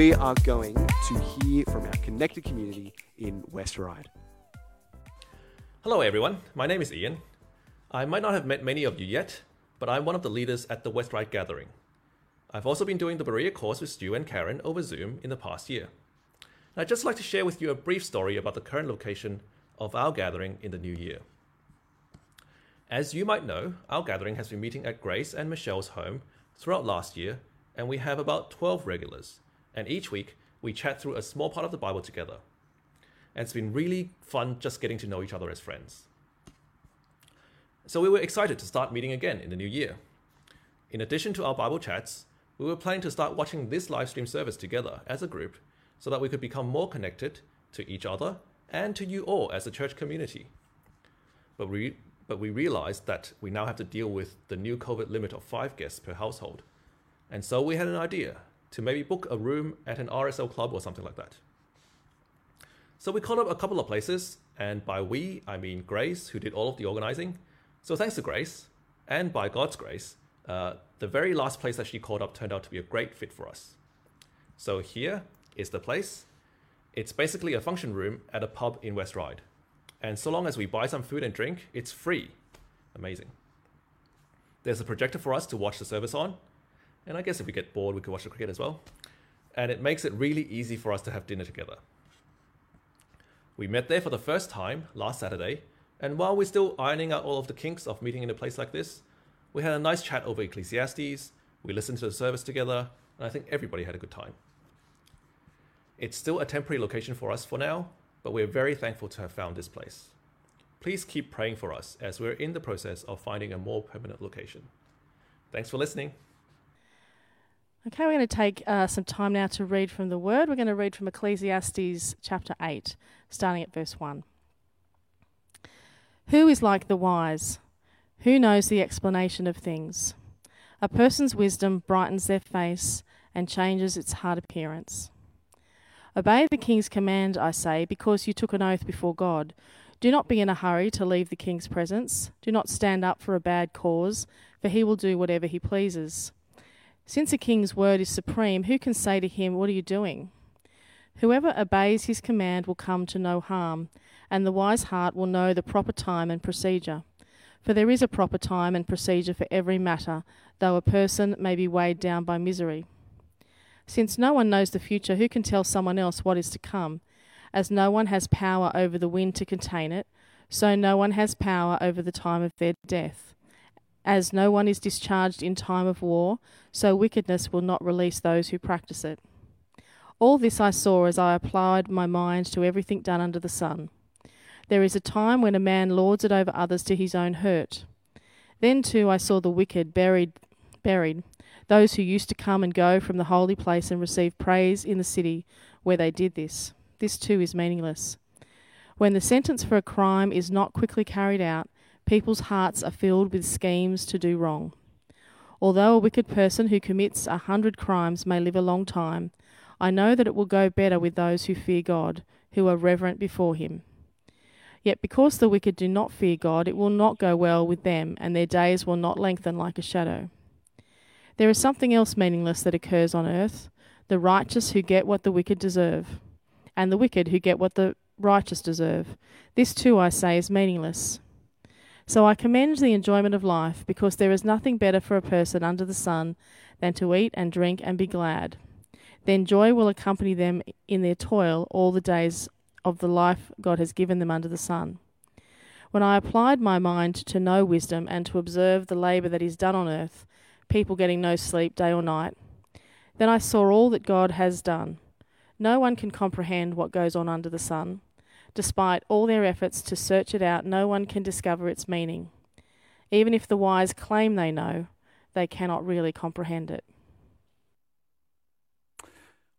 we are going to hear from our connected community in West Ryde. Hello, everyone. My name is Ian. I might not have met many of you yet, but I'm one of the leaders at the West Ryde Gathering. I've also been doing the Berea course with Stu and Karen over Zoom in the past year. And I'd just like to share with you a brief story about the current location of our gathering in the new year. As you might know, our gathering has been meeting at Grace and Michelle's home throughout last year, and we have about 12 regulars. And each week, we chat through a small part of the Bible together. And it's been really fun just getting to know each other as friends. So we were excited to start meeting again in the new year. In addition to our Bible chats, we were planning to start watching this live stream service together as a group so that we could become more connected to each other and to you all as a church community. But we, but we realized that we now have to deal with the new COVID limit of five guests per household. And so we had an idea to maybe book a room at an RSL club or something like that. So we called up a couple of places, and by we, I mean Grace, who did all of the organizing. So thanks to Grace, and by God's grace, uh, the very last place that she called up turned out to be a great fit for us. So here is the place. It's basically a function room at a pub in West Ryde. And so long as we buy some food and drink, it's free. Amazing. There's a projector for us to watch the service on. And I guess if we get bored, we could watch the cricket as well. And it makes it really easy for us to have dinner together. We met there for the first time last Saturday, and while we're still ironing out all of the kinks of meeting in a place like this, we had a nice chat over Ecclesiastes, we listened to the service together, and I think everybody had a good time. It's still a temporary location for us for now, but we're very thankful to have found this place. Please keep praying for us as we're in the process of finding a more permanent location. Thanks for listening. Okay, we're going to take uh, some time now to read from the Word. We're going to read from Ecclesiastes chapter 8, starting at verse 1. Who is like the wise? Who knows the explanation of things? A person's wisdom brightens their face and changes its hard appearance. Obey the king's command, I say, because you took an oath before God. Do not be in a hurry to leave the king's presence. Do not stand up for a bad cause, for he will do whatever he pleases. Since a king's word is supreme, who can say to him, What are you doing? Whoever obeys his command will come to no harm, and the wise heart will know the proper time and procedure. For there is a proper time and procedure for every matter, though a person may be weighed down by misery. Since no one knows the future, who can tell someone else what is to come? As no one has power over the wind to contain it, so no one has power over the time of their death. As no one is discharged in time of war, so wickedness will not release those who practice it. All this I saw as I applied my mind to everything done under the sun. There is a time when a man lords it over others to his own hurt. Then too I saw the wicked buried buried, those who used to come and go from the holy place and receive praise in the city where they did this. This too is meaningless. When the sentence for a crime is not quickly carried out, people's hearts are filled with schemes to do wrong. Although a wicked person who commits a hundred crimes may live a long time, I know that it will go better with those who fear God, who are reverent before Him. Yet because the wicked do not fear God, it will not go well with them, and their days will not lengthen like a shadow. There is something else meaningless that occurs on earth the righteous who get what the wicked deserve, and the wicked who get what the righteous deserve. This too, I say, is meaningless. So I commend the enjoyment of life, because there is nothing better for a person under the sun than to eat and drink and be glad. Then joy will accompany them in their toil all the days of the life God has given them under the sun. When I applied my mind to know wisdom and to observe the labour that is done on earth, people getting no sleep day or night. Then I saw all that God has done. No one can comprehend what goes on under the sun. Despite all their efforts to search it out, no one can discover its meaning. Even if the wise claim they know, they cannot really comprehend it.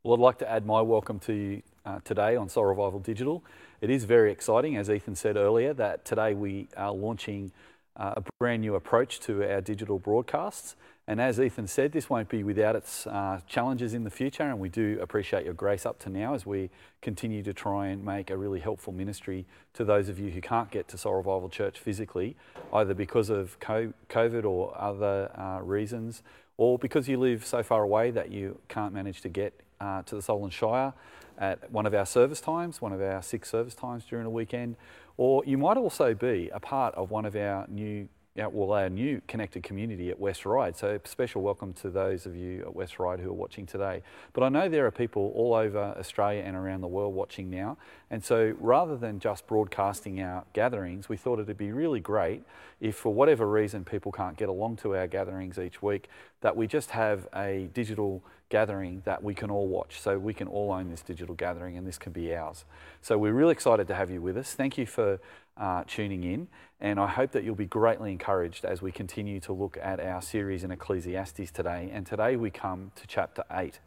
Well, I'd like to add my welcome to you uh, today on Soul Revival Digital. It is very exciting, as Ethan said earlier, that today we are launching uh, a brand new approach to our digital broadcasts. And as Ethan said, this won't be without its uh, challenges in the future, and we do appreciate your grace up to now as we continue to try and make a really helpful ministry to those of you who can't get to Soul Revival Church physically, either because of COVID or other uh, reasons, or because you live so far away that you can't manage to get uh, to the Sutherland Shire at one of our service times, one of our six service times during a weekend, or you might also be a part of one of our new yeah, well, our new connected community at West Ryde. So, special welcome to those of you at West Ryde who are watching today. But I know there are people all over Australia and around the world watching now. And so, rather than just broadcasting our gatherings, we thought it'd be really great if, for whatever reason, people can't get along to our gatherings each week, that we just have a digital gathering that we can all watch. So, we can all own this digital gathering and this can be ours. So, we're really excited to have you with us. Thank you for uh, tuning in. And I hope that you'll be greatly encouraged as we continue to look at our series in Ecclesiastes today. And today we come to chapter 8.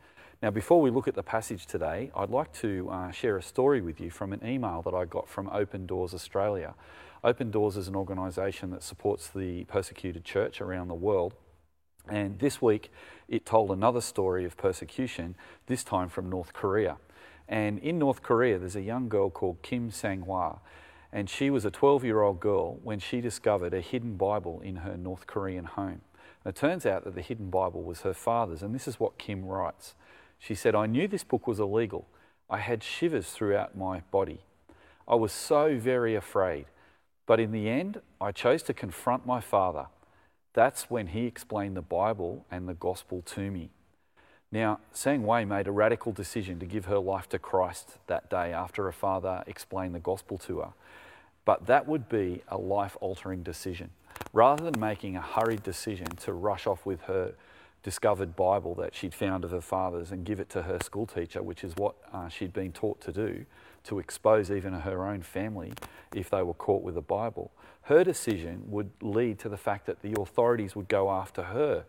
Now, before we look at the passage today, I'd like to uh, share a story with you from an email that I got from Open Doors Australia. Open Doors is an organisation that supports the persecuted church around the world. And this week it told another story of persecution, this time from North Korea. And in North Korea, there's a young girl called Kim Sang Hwa. And she was a 12 year old girl when she discovered a hidden Bible in her North Korean home. And it turns out that the hidden Bible was her father's, and this is what Kim writes. She said, I knew this book was illegal. I had shivers throughout my body. I was so very afraid. But in the end, I chose to confront my father. That's when he explained the Bible and the gospel to me. Now, Sang Wei made a radical decision to give her life to Christ that day after her father explained the gospel to her. But that would be a life altering decision. Rather than making a hurried decision to rush off with her discovered Bible that she'd found of her father's and give it to her school teacher, which is what uh, she'd been taught to do, to expose even her own family if they were caught with a Bible, her decision would lead to the fact that the authorities would go after her,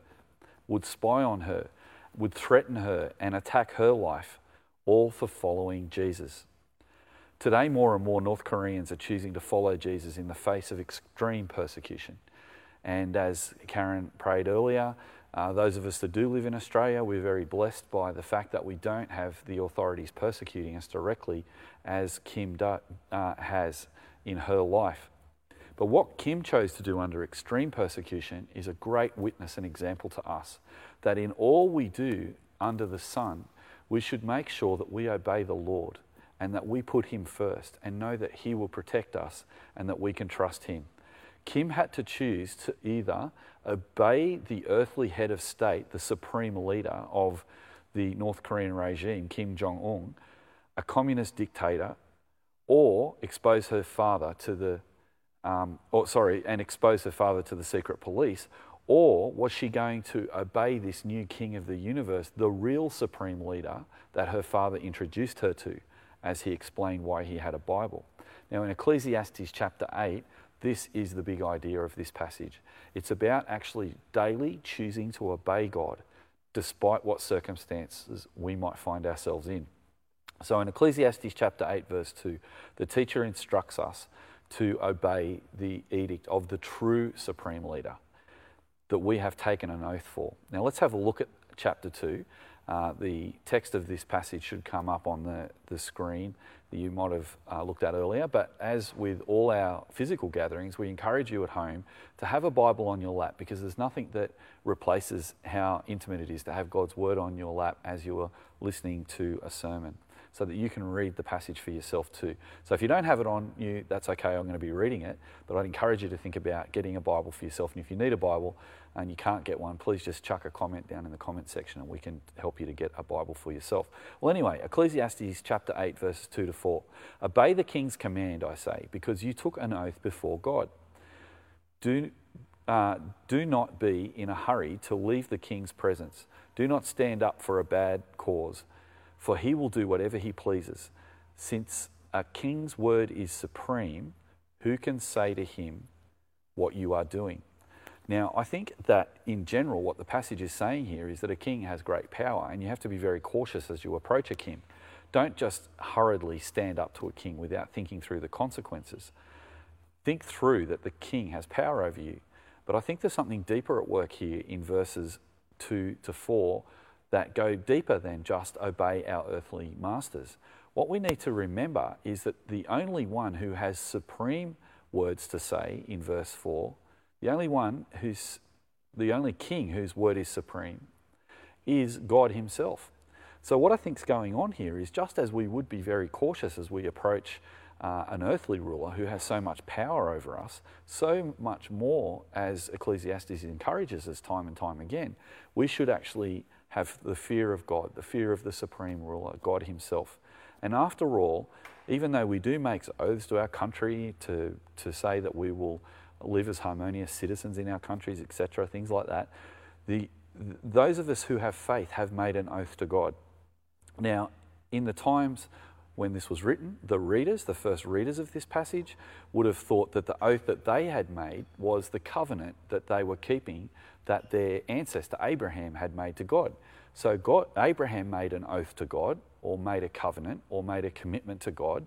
would spy on her, would threaten her, and attack her life, all for following Jesus. Today, more and more North Koreans are choosing to follow Jesus in the face of extreme persecution. And as Karen prayed earlier, uh, those of us that do live in Australia, we're very blessed by the fact that we don't have the authorities persecuting us directly as Kim uh, has in her life. But what Kim chose to do under extreme persecution is a great witness and example to us that in all we do under the sun, we should make sure that we obey the Lord and that we put Him first and know that He will protect us and that we can trust Him. Kim had to choose to either obey the earthly head of state, the supreme leader of the North Korean regime, Kim Jong un, a communist dictator, or expose her father to the, um, or sorry, and expose her father to the secret police, or was she going to obey this new king of the universe, the real supreme leader that her father introduced her to? As he explained why he had a Bible. Now, in Ecclesiastes chapter 8, this is the big idea of this passage. It's about actually daily choosing to obey God despite what circumstances we might find ourselves in. So, in Ecclesiastes chapter 8, verse 2, the teacher instructs us to obey the edict of the true supreme leader that we have taken an oath for. Now, let's have a look at chapter 2 uh, the text of this passage should come up on the, the screen that you might have uh, looked at earlier. But as with all our physical gatherings, we encourage you at home to have a Bible on your lap because there's nothing that replaces how intimate it is to have God's Word on your lap as you are listening to a sermon so that you can read the passage for yourself too. So if you don't have it on you, that's okay, I'm going to be reading it, but I'd encourage you to think about getting a Bible for yourself. And if you need a Bible and you can't get one, please just chuck a comment down in the comment section and we can help you to get a Bible for yourself. Well, anyway, Ecclesiastes chapter 8, verses 2 to 4. Obey the king's command, I say, because you took an oath before God. Do, uh, do not be in a hurry to leave the king's presence. Do not stand up for a bad cause for he will do whatever he pleases. Since a king's word is supreme, who can say to him what you are doing? Now, I think that in general, what the passage is saying here is that a king has great power, and you have to be very cautious as you approach a king. Don't just hurriedly stand up to a king without thinking through the consequences. Think through that the king has power over you. But I think there's something deeper at work here in verses 2 to 4 that go deeper than just obey our earthly masters. What we need to remember is that the only one who has supreme words to say in verse 4, the only one who's the only king whose word is supreme, is God Himself. So, what I think is going on here is just as we would be very cautious as we approach uh, an earthly ruler who has so much power over us, so much more as Ecclesiastes encourages us time and time again, we should actually have the fear of God, the fear of the supreme ruler, God Himself. And after all, even though we do make oaths to our country to, to say that we will live as harmonious citizens in our countries, etc., things like that, the, those of us who have faith have made an oath to God. Now, in the times when this was written, the readers, the first readers of this passage, would have thought that the oath that they had made was the covenant that they were keeping that their ancestor Abraham had made to God. So God, Abraham made an oath to God, or made a covenant, or made a commitment to God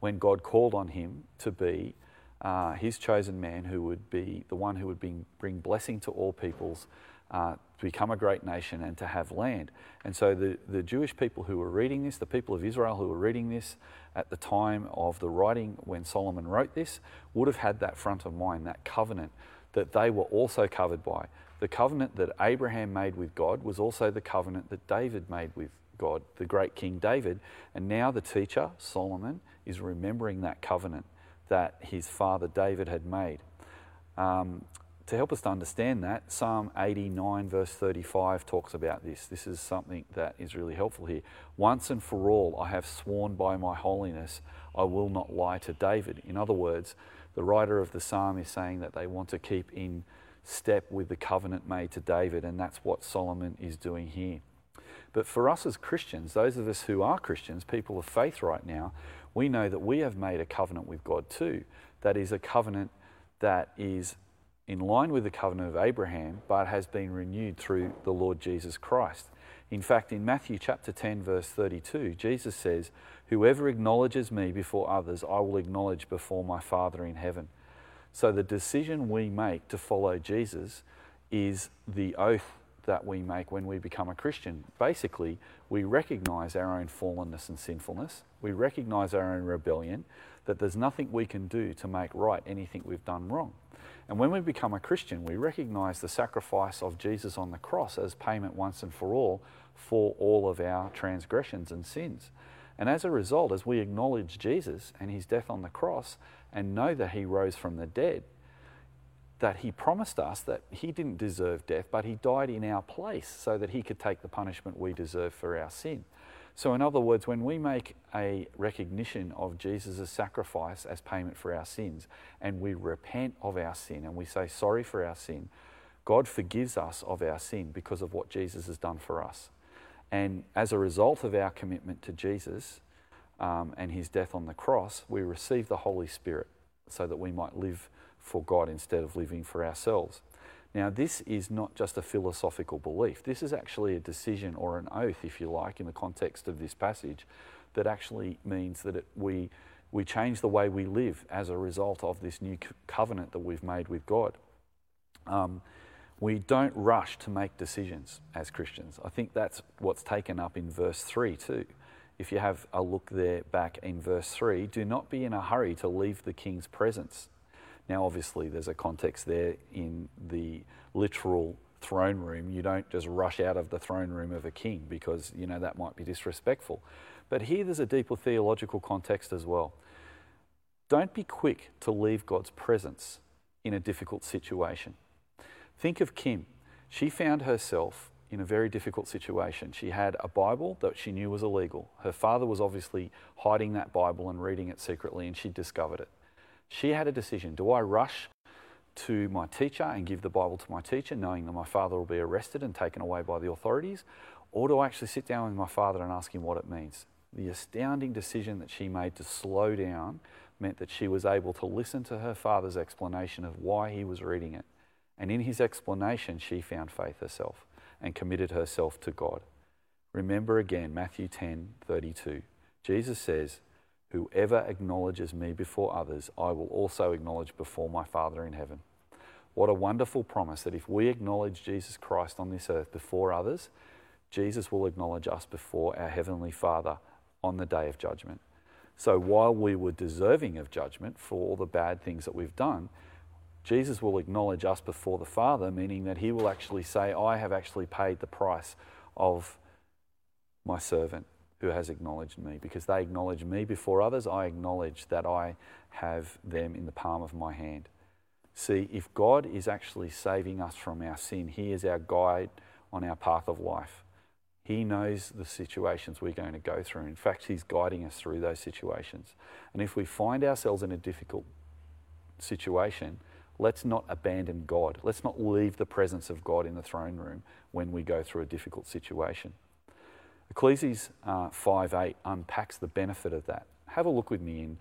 when God called on him to be uh, his chosen man who would be the one who would bring, bring blessing to all peoples uh, to become a great nation and to have land. And so the, the Jewish people who were reading this, the people of Israel who were reading this at the time of the writing when Solomon wrote this, would have had that front of mind, that covenant that they were also covered by. The covenant that Abraham made with God was also the covenant that David made with God, the great King David. And now the teacher, Solomon, is remembering that covenant that his father David had made. Um, to help us to understand that, Psalm 89, verse 35, talks about this. This is something that is really helpful here. Once and for all, I have sworn by my holiness, I will not lie to David. In other words, the writer of the psalm is saying that they want to keep in step with the covenant made to David, and that's what Solomon is doing here. But for us as Christians, those of us who are Christians, people of faith right now, we know that we have made a covenant with God too. That is a covenant that is in line with the covenant of Abraham, but has been renewed through the Lord Jesus Christ. In fact, in Matthew chapter 10, verse 32, Jesus says, Whoever acknowledges me before others, I will acknowledge before my Father in heaven. So the decision we make to follow Jesus is the oath that we make when we become a Christian. Basically, we recognize our own fallenness and sinfulness. We recognize our own rebellion, that there's nothing we can do to make right anything we've done wrong. And when we become a Christian, we recognize the sacrifice of Jesus on the cross as payment once and for all for all of our transgressions and sins. And as a result, as we acknowledge Jesus and his death on the cross and know that he rose from the dead, that he promised us that he didn't deserve death, but he died in our place so that he could take the punishment we deserve for our sin. So, in other words, when we make a recognition of Jesus' sacrifice as payment for our sins and we repent of our sin and we say sorry for our sin, God forgives us of our sin because of what Jesus has done for us. And as a result of our commitment to Jesus um, and his death on the cross, we receive the Holy Spirit so that we might live for God instead of living for ourselves. Now, this is not just a philosophical belief. This is actually a decision or an oath, if you like, in the context of this passage, that actually means that it, we, we change the way we live as a result of this new covenant that we've made with God. Um, we don't rush to make decisions as Christians. I think that's what's taken up in verse 3 too. If you have a look there back in verse 3, do not be in a hurry to leave the king's presence now, obviously, there's a context there in the literal throne room. You don't just rush out of the throne room of a king because, you know, that might be disrespectful. But here there's a deeper theological context as well. Don't be quick to leave God's presence in a difficult situation. Think of Kim. She found herself in a very difficult situation. She had a Bible that she knew was illegal. Her father was obviously hiding that Bible and reading it secretly, and she discovered it. She had a decision. Do I rush to my teacher and give the Bible to my teacher, knowing that my father will be arrested and taken away by the authorities? Or do I actually sit down with my father and ask him what it means? The astounding decision that she made to slow down meant that she was able to listen to her father's explanation of why he was reading it. And in his explanation, she found faith herself and committed herself to God. Remember again Matthew 10 32. Jesus says, Whoever acknowledges me before others, I will also acknowledge before my Father in heaven. What a wonderful promise that if we acknowledge Jesus Christ on this earth before others, Jesus will acknowledge us before our Heavenly Father on the day of judgment. So while we were deserving of judgment for all the bad things that we've done, Jesus will acknowledge us before the Father, meaning that He will actually say, I have actually paid the price of my servant who has acknowledged me. Because they acknowledge me before others, I acknowledge that I have them in the palm of my hand. See, if God is actually saving us from our sin, He is our guide on our path of life. He knows the situations we're going to go through. In fact, He's guiding us through those situations. And if we find ourselves in a difficult situation, let's not abandon God. Let's not leave the presence of God in the throne room when we go through a difficult situation. Ecclesiastes uh, 5 8 unpacks the benefit of that. Have a look with me in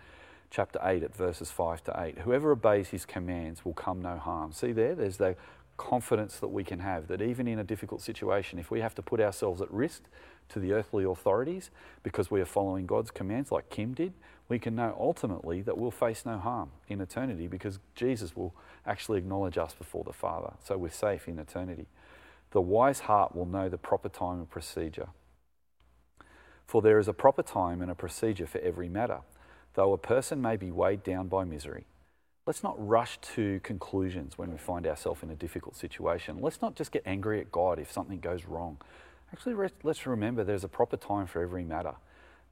chapter 8 at verses 5 to 8. Whoever obeys his commands will come no harm. See there? There's the confidence that we can have that even in a difficult situation, if we have to put ourselves at risk to the earthly authorities because we are following God's commands, like Kim did, we can know ultimately that we'll face no harm in eternity because Jesus will actually acknowledge us before the Father. So we're safe in eternity. The wise heart will know the proper time and procedure. For there is a proper time and a procedure for every matter, though a person may be weighed down by misery. Let's not rush to conclusions when we find ourselves in a difficult situation. Let's not just get angry at God if something goes wrong. Actually, let's remember there's a proper time for every matter.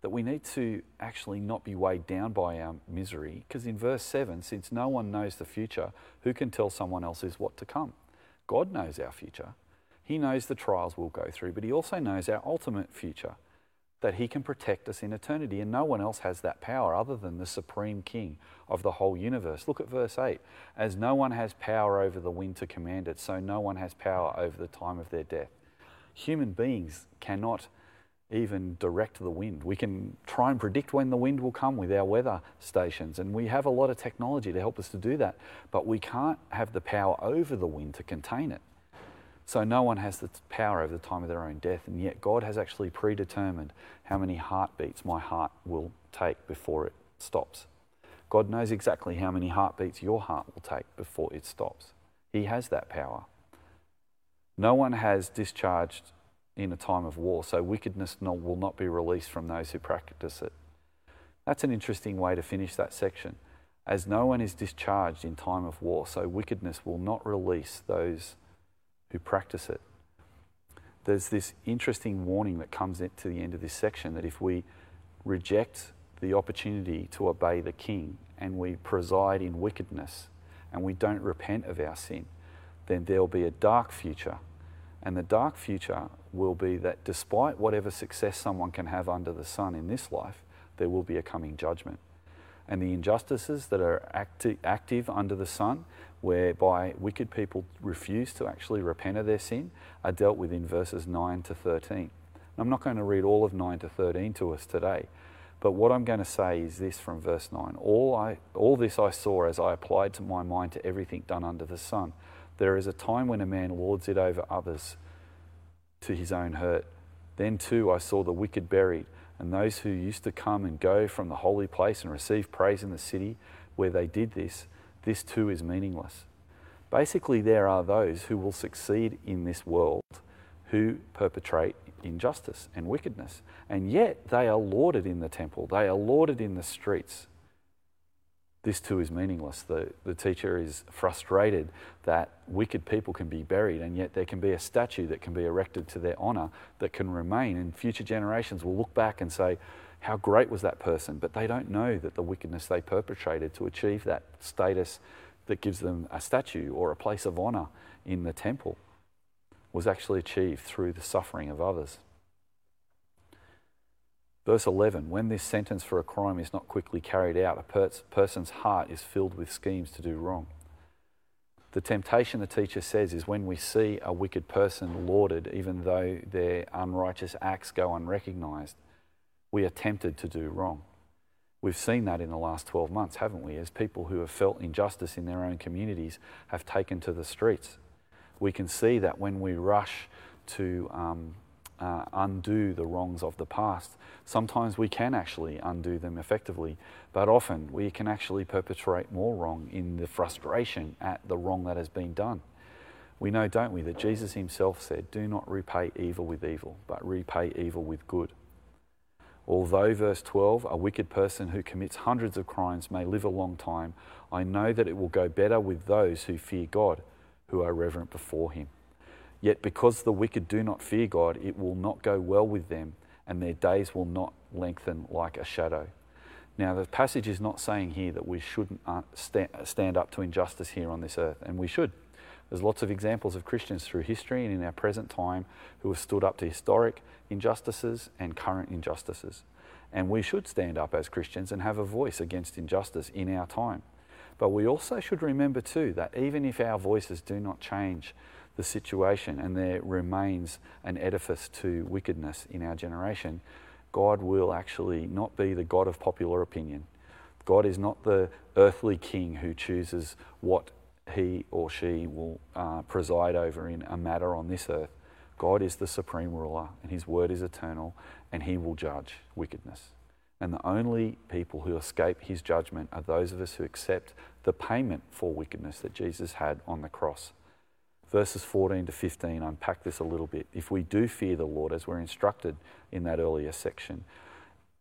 That we need to actually not be weighed down by our misery, because in verse 7, since no one knows the future, who can tell someone else is what to come? God knows our future. He knows the trials we'll go through, but He also knows our ultimate future that he can protect us in eternity. And no one else has that power other than the supreme king of the whole universe. Look at verse 8. As no one has power over the wind to command it, so no one has power over the time of their death. Human beings cannot even direct the wind. We can try and predict when the wind will come with our weather stations, and we have a lot of technology to help us to do that, but we can't have the power over the wind to contain it. So no one has the power over the time of their own death, and yet God has actually predetermined how many heartbeats my heart will take before it stops. God knows exactly how many heartbeats your heart will take before it stops. He has that power. No one has discharged in a time of war, so wickedness will not be released from those who practice it. That's an interesting way to finish that section. As no one is discharged in time of war, so wickedness will not release those who practice it. There's this interesting warning that comes to the end of this section that if we reject the opportunity to obey the king and we preside in wickedness and we don't repent of our sin, then there'll be a dark future. And the dark future will be that despite whatever success someone can have under the sun in this life, there will be a coming judgment. And the injustices that are acti- active under the sun whereby wicked people refuse to actually repent of their sin are dealt with in verses 9 to 13. I'm not going to read all of 9 to 13 to us today, but what I'm going to say is this from verse 9. All, I, all this I saw as I applied to my mind to everything done under the sun. There is a time when a man lords it over others to his own hurt. Then too I saw the wicked buried, and those who used to come and go from the holy place and receive praise in the city where they did this this too is meaningless. Basically, there are those who will succeed in this world who perpetrate injustice and wickedness, and yet they are lauded in the temple, they are lauded in the streets. This too is meaningless. The, the teacher is frustrated that wicked people can be buried, and yet there can be a statue that can be erected to their honour that can remain, and future generations will look back and say, how great was that person? But they don't know that the wickedness they perpetrated to achieve that status that gives them a statue or a place of honour in the temple was actually achieved through the suffering of others. Verse 11 When this sentence for a crime is not quickly carried out, a per- person's heart is filled with schemes to do wrong. The temptation, the teacher says, is when we see a wicked person lauded, even though their unrighteous acts go unrecognized, we are tempted to do wrong. We've seen that in the last 12 months, haven't we? As people who have felt injustice in their own communities have taken to the streets. We can see that when we rush to um, uh, undo the wrongs of the past, sometimes we can actually undo them effectively, but often we can actually perpetrate more wrong in the frustration at the wrong that has been done. We know, don't we, that Jesus himself said, Do not repay evil with evil, but repay evil with good. Although, verse 12, a wicked person who commits hundreds of crimes may live a long time, I know that it will go better with those who fear God, who are reverent before him. Yet because the wicked do not fear God, it will not go well with them, and their days will not lengthen like a shadow. Now, the passage is not saying here that we shouldn't uh, stand up to injustice here on this earth, and we should. There's lots of examples of Christians through history and in our present time who have stood up to historic injustices and current injustices. And we should stand up as Christians and have a voice against injustice in our time. But we also should remember too that even if our voices do not change the situation and there remains an edifice to wickedness in our generation, God will actually not be the God of popular opinion. God is not the earthly king who chooses what he or she will uh, preside over in a matter on this earth. God is the supreme ruler, and his word is eternal, and he will judge wickedness. And the only people who escape his judgment are those of us who accept the payment for wickedness that Jesus had on the cross. Verses 14 to 15 unpack this a little bit. If we do fear the Lord, as we're instructed in that earlier section,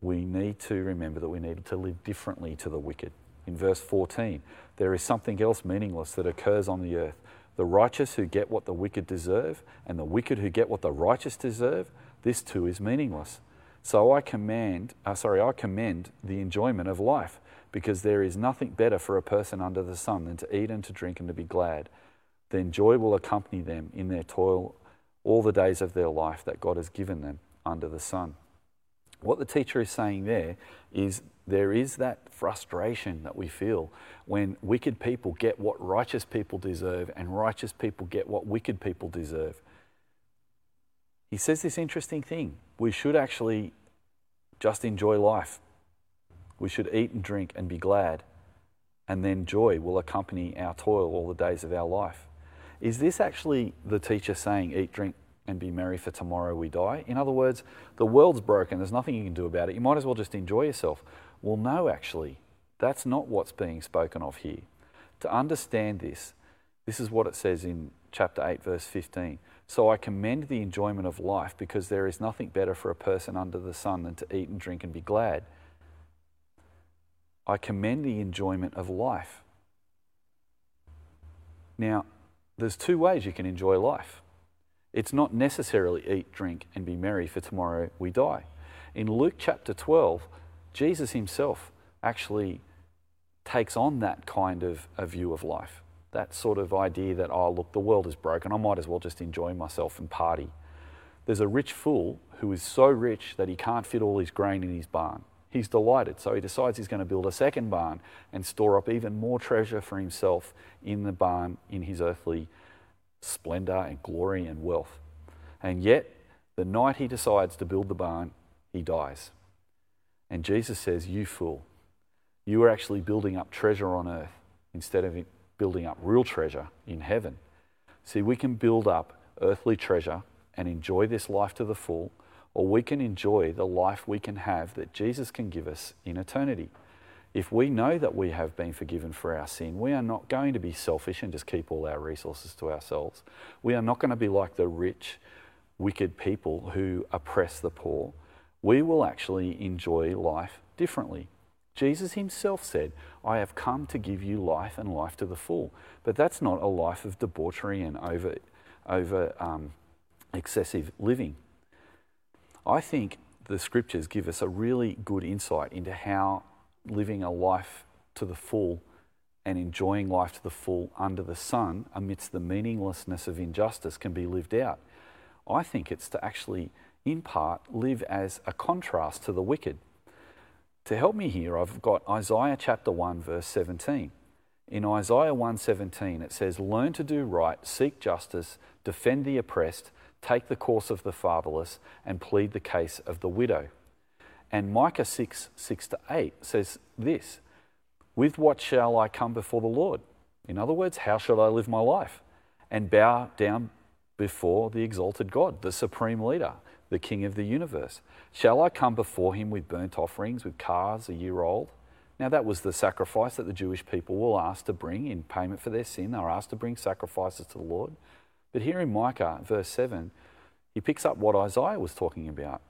we need to remember that we need to live differently to the wicked. In verse 14, there is something else meaningless that occurs on the earth. The righteous who get what the wicked deserve, and the wicked who get what the righteous deserve, this too is meaningless. So I command, uh, sorry, I commend the enjoyment of life, because there is nothing better for a person under the sun than to eat and to drink and to be glad. Then joy will accompany them in their toil all the days of their life that God has given them under the sun. What the teacher is saying there is there is that frustration that we feel when wicked people get what righteous people deserve and righteous people get what wicked people deserve. He says this interesting thing. We should actually just enjoy life. We should eat and drink and be glad, and then joy will accompany our toil all the days of our life. Is this actually the teacher saying, eat, drink, and be merry for tomorrow we die? In other words, the world's broken, there's nothing you can do about it. You might as well just enjoy yourself. Well, no, actually, that's not what's being spoken of here. To understand this, this is what it says in chapter 8, verse 15. So I commend the enjoyment of life because there is nothing better for a person under the sun than to eat and drink and be glad. I commend the enjoyment of life. Now, there's two ways you can enjoy life. It's not necessarily eat, drink, and be merry, for tomorrow we die. In Luke chapter 12, Jesus himself actually takes on that kind of a view of life. That sort of idea that, oh, look, the world is broken. I might as well just enjoy myself and party. There's a rich fool who is so rich that he can't fit all his grain in his barn. He's delighted, so he decides he's going to build a second barn and store up even more treasure for himself in the barn in his earthly splendor and glory and wealth. And yet, the night he decides to build the barn, he dies. And Jesus says, You fool, you are actually building up treasure on earth instead of building up real treasure in heaven. See, we can build up earthly treasure and enjoy this life to the full, or we can enjoy the life we can have that Jesus can give us in eternity. If we know that we have been forgiven for our sin, we are not going to be selfish and just keep all our resources to ourselves. We are not going to be like the rich, wicked people who oppress the poor we will actually enjoy life differently. Jesus himself said, I have come to give you life and life to the full. But that's not a life of debauchery and over, over um, excessive living. I think the scriptures give us a really good insight into how living a life to the full and enjoying life to the full under the sun amidst the meaninglessness of injustice can be lived out. I think it's to actually in part, live as a contrast to the wicked. To help me here, I've got Isaiah chapter 1, verse 17. In Isaiah 1:17 it says, "Learn to do right, seek justice, defend the oppressed, take the course of the fatherless, and plead the case of the widow." And Micah 6, 6 to 8 says this With what shall I come before the Lord? In other words, how shall I live my life? And bow down before the exalted God, the supreme leader the King of the universe. Shall I come before him with burnt offerings, with calves a year old? Now, that was the sacrifice that the Jewish people were asked to bring in payment for their sin. They were asked to bring sacrifices to the Lord. But here in Micah, verse 7, he picks up what Isaiah was talking about.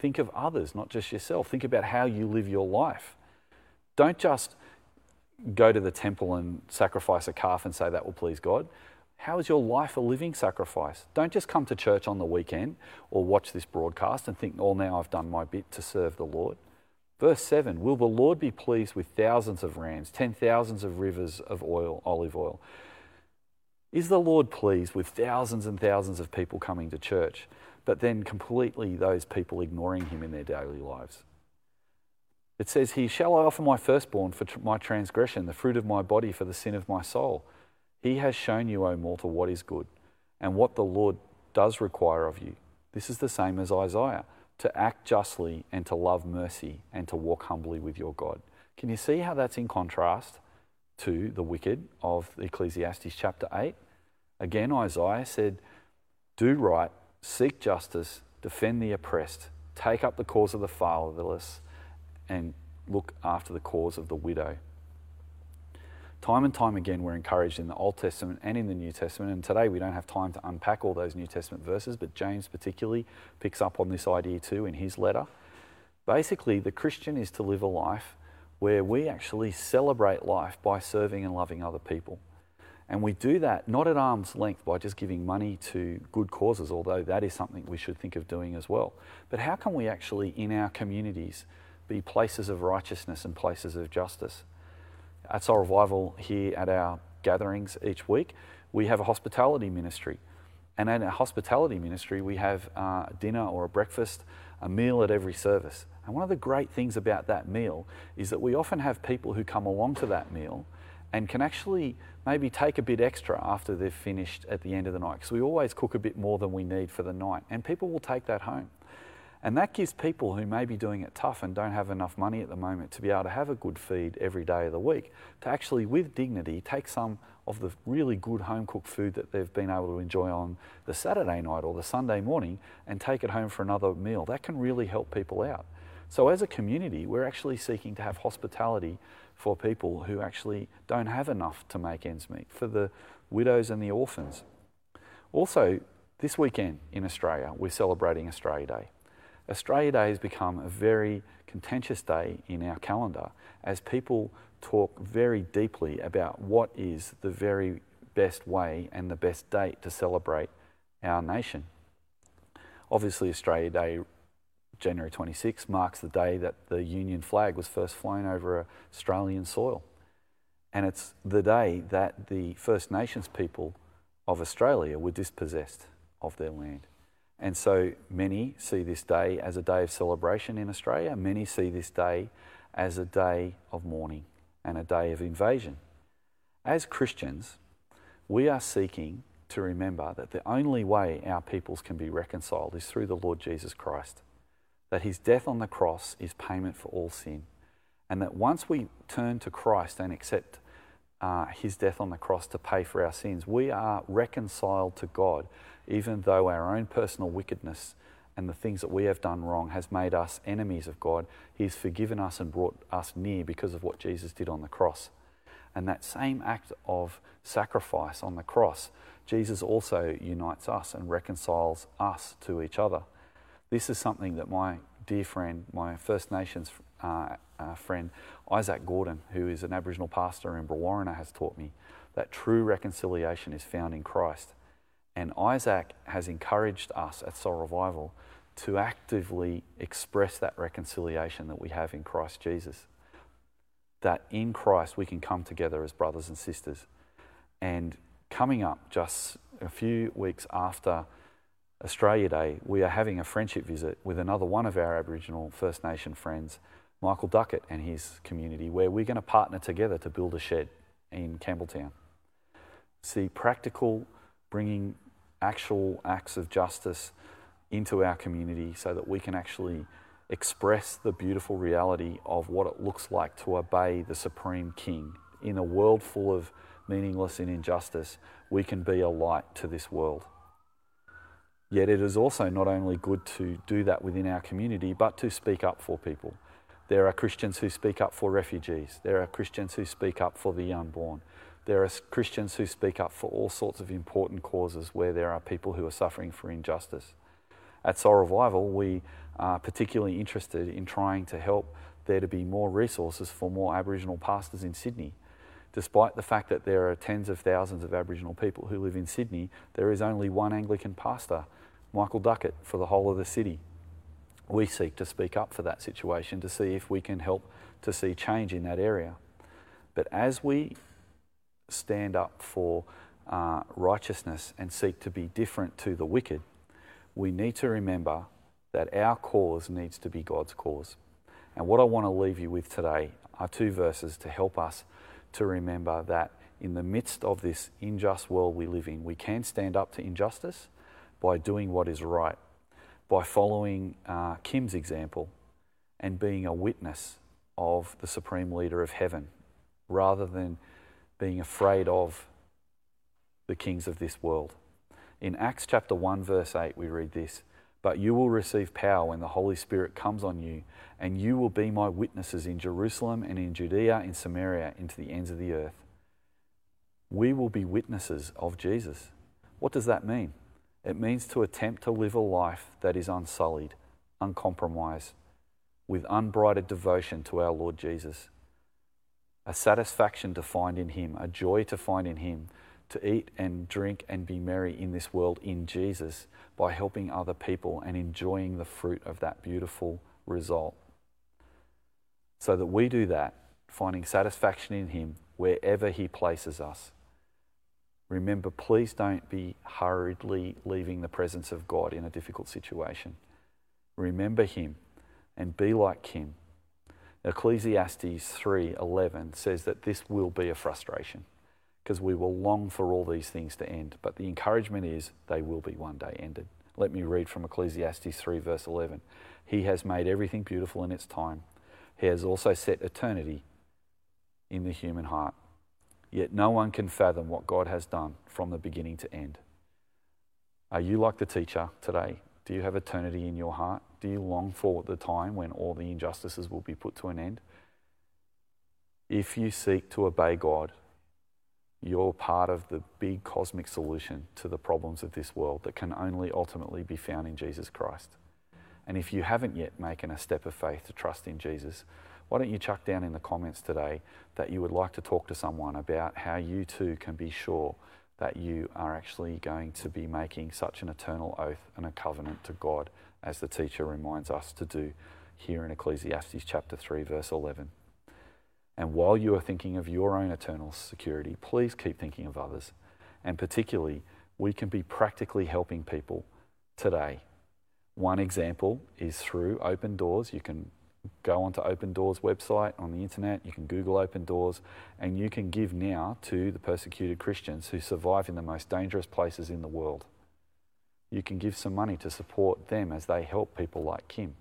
Think of others, not just yourself. Think about how you live your life. Don't just go to the temple and sacrifice a calf and say that will please God. How is your life a living sacrifice? Don't just come to church on the weekend or watch this broadcast and think, oh, now I've done my bit to serve the Lord. Verse 7 Will the Lord be pleased with thousands of rams, ten thousands of rivers of oil, olive oil? Is the Lord pleased with thousands and thousands of people coming to church, but then completely those people ignoring him in their daily lives? It says "He Shall I offer my firstborn for my transgression, the fruit of my body for the sin of my soul? He has shown you, O mortal, what is good, and what the Lord does require of you. This is the same as Isaiah to act justly and to love mercy and to walk humbly with your God. Can you see how that's in contrast to the wicked of Ecclesiastes chapter 8? Again, Isaiah said, Do right, seek justice, defend the oppressed, take up the cause of the fatherless, and look after the cause of the widow. Time and time again, we're encouraged in the Old Testament and in the New Testament. And today we don't have time to unpack all those New Testament verses, but James particularly picks up on this idea too in his letter. Basically, the Christian is to live a life where we actually celebrate life by serving and loving other people. And we do that not at arm's length by just giving money to good causes, although that is something we should think of doing as well. But how can we actually, in our communities, be places of righteousness and places of justice? at Soul Revival here at our gatherings each week, we have a hospitality ministry. And in our hospitality ministry, we have uh, a dinner or a breakfast, a meal at every service. And one of the great things about that meal is that we often have people who come along to that meal and can actually maybe take a bit extra after they've finished at the end of the night. Because we always cook a bit more than we need for the night. And people will take that home. And that gives people who may be doing it tough and don't have enough money at the moment to be able to have a good feed every day of the week, to actually, with dignity, take some of the really good home cooked food that they've been able to enjoy on the Saturday night or the Sunday morning and take it home for another meal. That can really help people out. So, as a community, we're actually seeking to have hospitality for people who actually don't have enough to make ends meet, for the widows and the orphans. Also, this weekend in Australia, we're celebrating Australia Day. Australia Day has become a very contentious day in our calendar as people talk very deeply about what is the very best way and the best date to celebrate our nation. Obviously, Australia Day, January 26, marks the day that the Union flag was first flown over Australian soil. And it's the day that the First Nations people of Australia were dispossessed of their land. And so many see this day as a day of celebration in Australia. Many see this day as a day of mourning and a day of invasion. As Christians, we are seeking to remember that the only way our peoples can be reconciled is through the Lord Jesus Christ. That his death on the cross is payment for all sin. And that once we turn to Christ and accept uh, his death on the cross to pay for our sins, we are reconciled to God even though our own personal wickedness and the things that we have done wrong has made us enemies of God, He's forgiven us and brought us near because of what Jesus did on the cross. And that same act of sacrifice on the cross, Jesus also unites us and reconciles us to each other. This is something that my dear friend, my First Nations uh, uh, friend, Isaac Gordon, who is an Aboriginal pastor in Brewarrina, has taught me that true reconciliation is found in Christ. And Isaac has encouraged us at Soul Revival to actively express that reconciliation that we have in Christ Jesus. That in Christ we can come together as brothers and sisters. And coming up just a few weeks after Australia Day, we are having a friendship visit with another one of our Aboriginal First Nation friends, Michael Duckett and his community, where we're going to partner together to build a shed in Campbelltown. See practical bringing actual acts of justice into our community so that we can actually express the beautiful reality of what it looks like to obey the Supreme King. In a world full of meaningless and injustice, we can be a light to this world. Yet it is also not only good to do that within our community, but to speak up for people. There are Christians who speak up for refugees. There are Christians who speak up for the unborn. There are Christians who speak up for all sorts of important causes where there are people who are suffering for injustice. At Soul Revival, we are particularly interested in trying to help there to be more resources for more Aboriginal pastors in Sydney. Despite the fact that there are tens of thousands of Aboriginal people who live in Sydney, there is only one Anglican pastor, Michael Duckett, for the whole of the city. We seek to speak up for that situation to see if we can help to see change in that area. But as we stand up for uh, righteousness and seek to be different to the wicked, we need to remember that our cause needs to be God's cause. And what I want to leave you with today are two verses to help us to remember that in the midst of this unjust world we live in, we can stand up to injustice by doing what is right, by following uh, Kim's example and being a witness of the Supreme Leader of Heaven, rather than being afraid of the kings of this world. In Acts chapter 1, verse 8, we read this But you will receive power when the Holy Spirit comes on you, and you will be my witnesses in Jerusalem and in Judea, in Samaria, into the ends of the earth. We will be witnesses of Jesus. What does that mean? It means to attempt to live a life that is unsullied, uncompromised, with unbridled devotion to our Lord Jesus. A satisfaction to find in Him, a joy to find in Him, to eat and drink and be merry in this world in Jesus by helping other people and enjoying the fruit of that beautiful result. So that we do that, finding satisfaction in Him wherever He places us. Remember, please don't be hurriedly leaving the presence of God in a difficult situation. Remember Him and be like Him. Ecclesiastes 3:11 says that this will be a frustration because we will long for all these things to end, but the encouragement is they will be one day ended. Let me read from Ecclesiastes 3 verse 11. He has made everything beautiful in its time. He has also set eternity in the human heart. Yet no one can fathom what God has done from the beginning to end. Are you like the teacher today? Do you have eternity in your heart? Do you long for the time when all the injustices will be put to an end? If you seek to obey God, you're part of the big cosmic solution to the problems of this world that can only ultimately be found in Jesus Christ. And if you haven't yet taken a step of faith to trust in Jesus, why don't you chuck down in the comments today that you would like to talk to someone about how you too can be sure that you are actually going to be making such an eternal oath and a covenant to God, as the teacher reminds us to do here in Ecclesiastes chapter 3, verse 11. And while you are thinking of your own eternal security, please keep thinking of others. And particularly, we can be practically helping people today. One example is through Open Doors. You can go onto Open Doors website on the internet, you can Google Open Doors, and you can give now to the persecuted Christians who survive in the most dangerous places in the world. You can give some money to support them as they help people like Kim.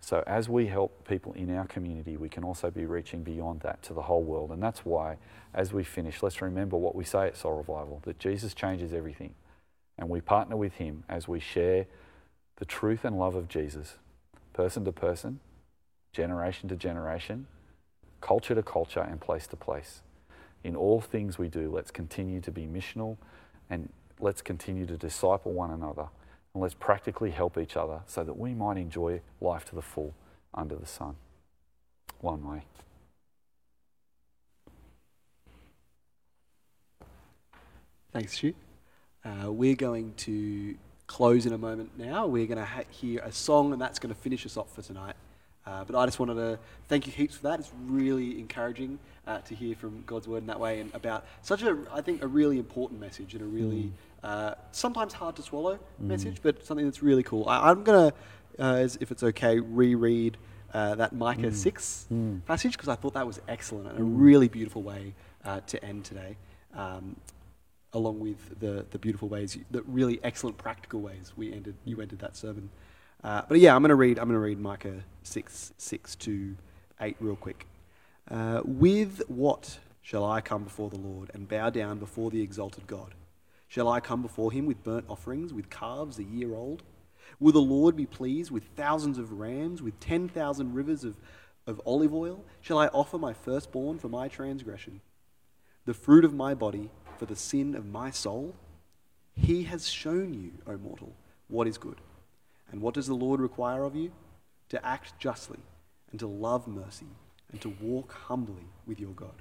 So, as we help people in our community, we can also be reaching beyond that to the whole world. And that's why, as we finish, let's remember what we say at Soul Revival that Jesus changes everything. And we partner with Him as we share the truth and love of Jesus person to person, generation to generation, culture to culture, and place to place. In all things we do, let's continue to be missional and let's continue to disciple one another and let's practically help each other so that we might enjoy life to the full under the sun. One way. Thanks, Stu. Uh, we're going to close in a moment now. We're going to ha- hear a song, and that's going to finish us off for tonight. Uh, but I just wanted to thank you heaps for that. It's really encouraging uh, to hear from God's word in that way and about such a, I think, a really important message and a really mm. uh, sometimes hard to swallow mm. message, but something that's really cool. I, am going to, if it's okay, reread uh, that Micah mm. 6 mm. passage because I thought that was excellent and a mm. really beautiful way uh, to end today. Um, along with the, the beautiful ways, the really excellent practical ways we ended, you ended that sermon. Uh, but yeah, I'm to read. I'm to read Micah six six to eight real quick. Uh, with what shall I come before the Lord and bow down before the exalted God? Shall I come before him with burnt offerings, with calves a year old? Will the Lord be pleased with thousands of rams, with ten thousand rivers of, of olive oil? Shall I offer my firstborn for my transgression, the fruit of my body for the sin of my soul? He has shown you, O mortal, what is good. And what does the Lord require of you? To act justly, and to love mercy, and to walk humbly with your God.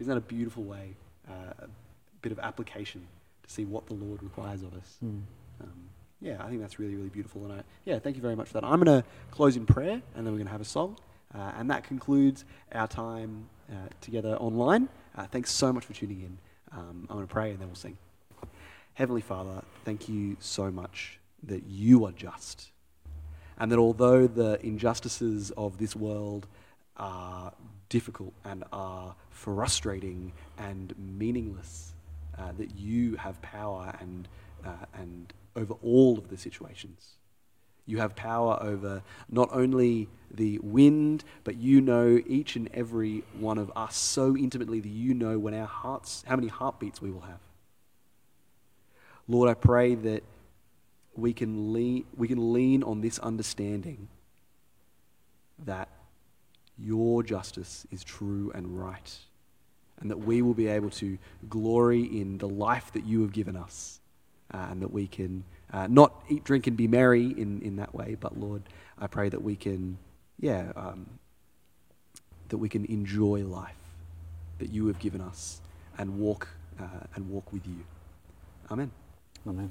Isn't that a beautiful way, uh, a bit of application to see what the Lord requires of us? Mm. Um, yeah, I think that's really, really beautiful. And I, yeah, thank you very much for that. I'm going to close in prayer and then we're going to have a song. Uh, and that concludes our time uh, together online. Uh, thanks so much for tuning in. Um, I'm going to pray and then we'll sing. Heavenly Father, thank you so much that you are just. And that although the injustices of this world are difficult and are frustrating and meaningless, uh, that you have power and, uh, and over all of the situations. You have power over not only the wind, but you know each and every one of us so intimately that you know when our hearts, how many heartbeats we will have. Lord, I pray that we can lean, we can lean on this understanding that your justice is true and right, and that we will be able to glory in the life that you have given us, uh, and that we can uh, not eat, drink, and be merry in, in that way, but Lord, I pray that we can, yeah, um, that we can enjoy life that you have given us and walk uh, and walk with you. Amen. Amen.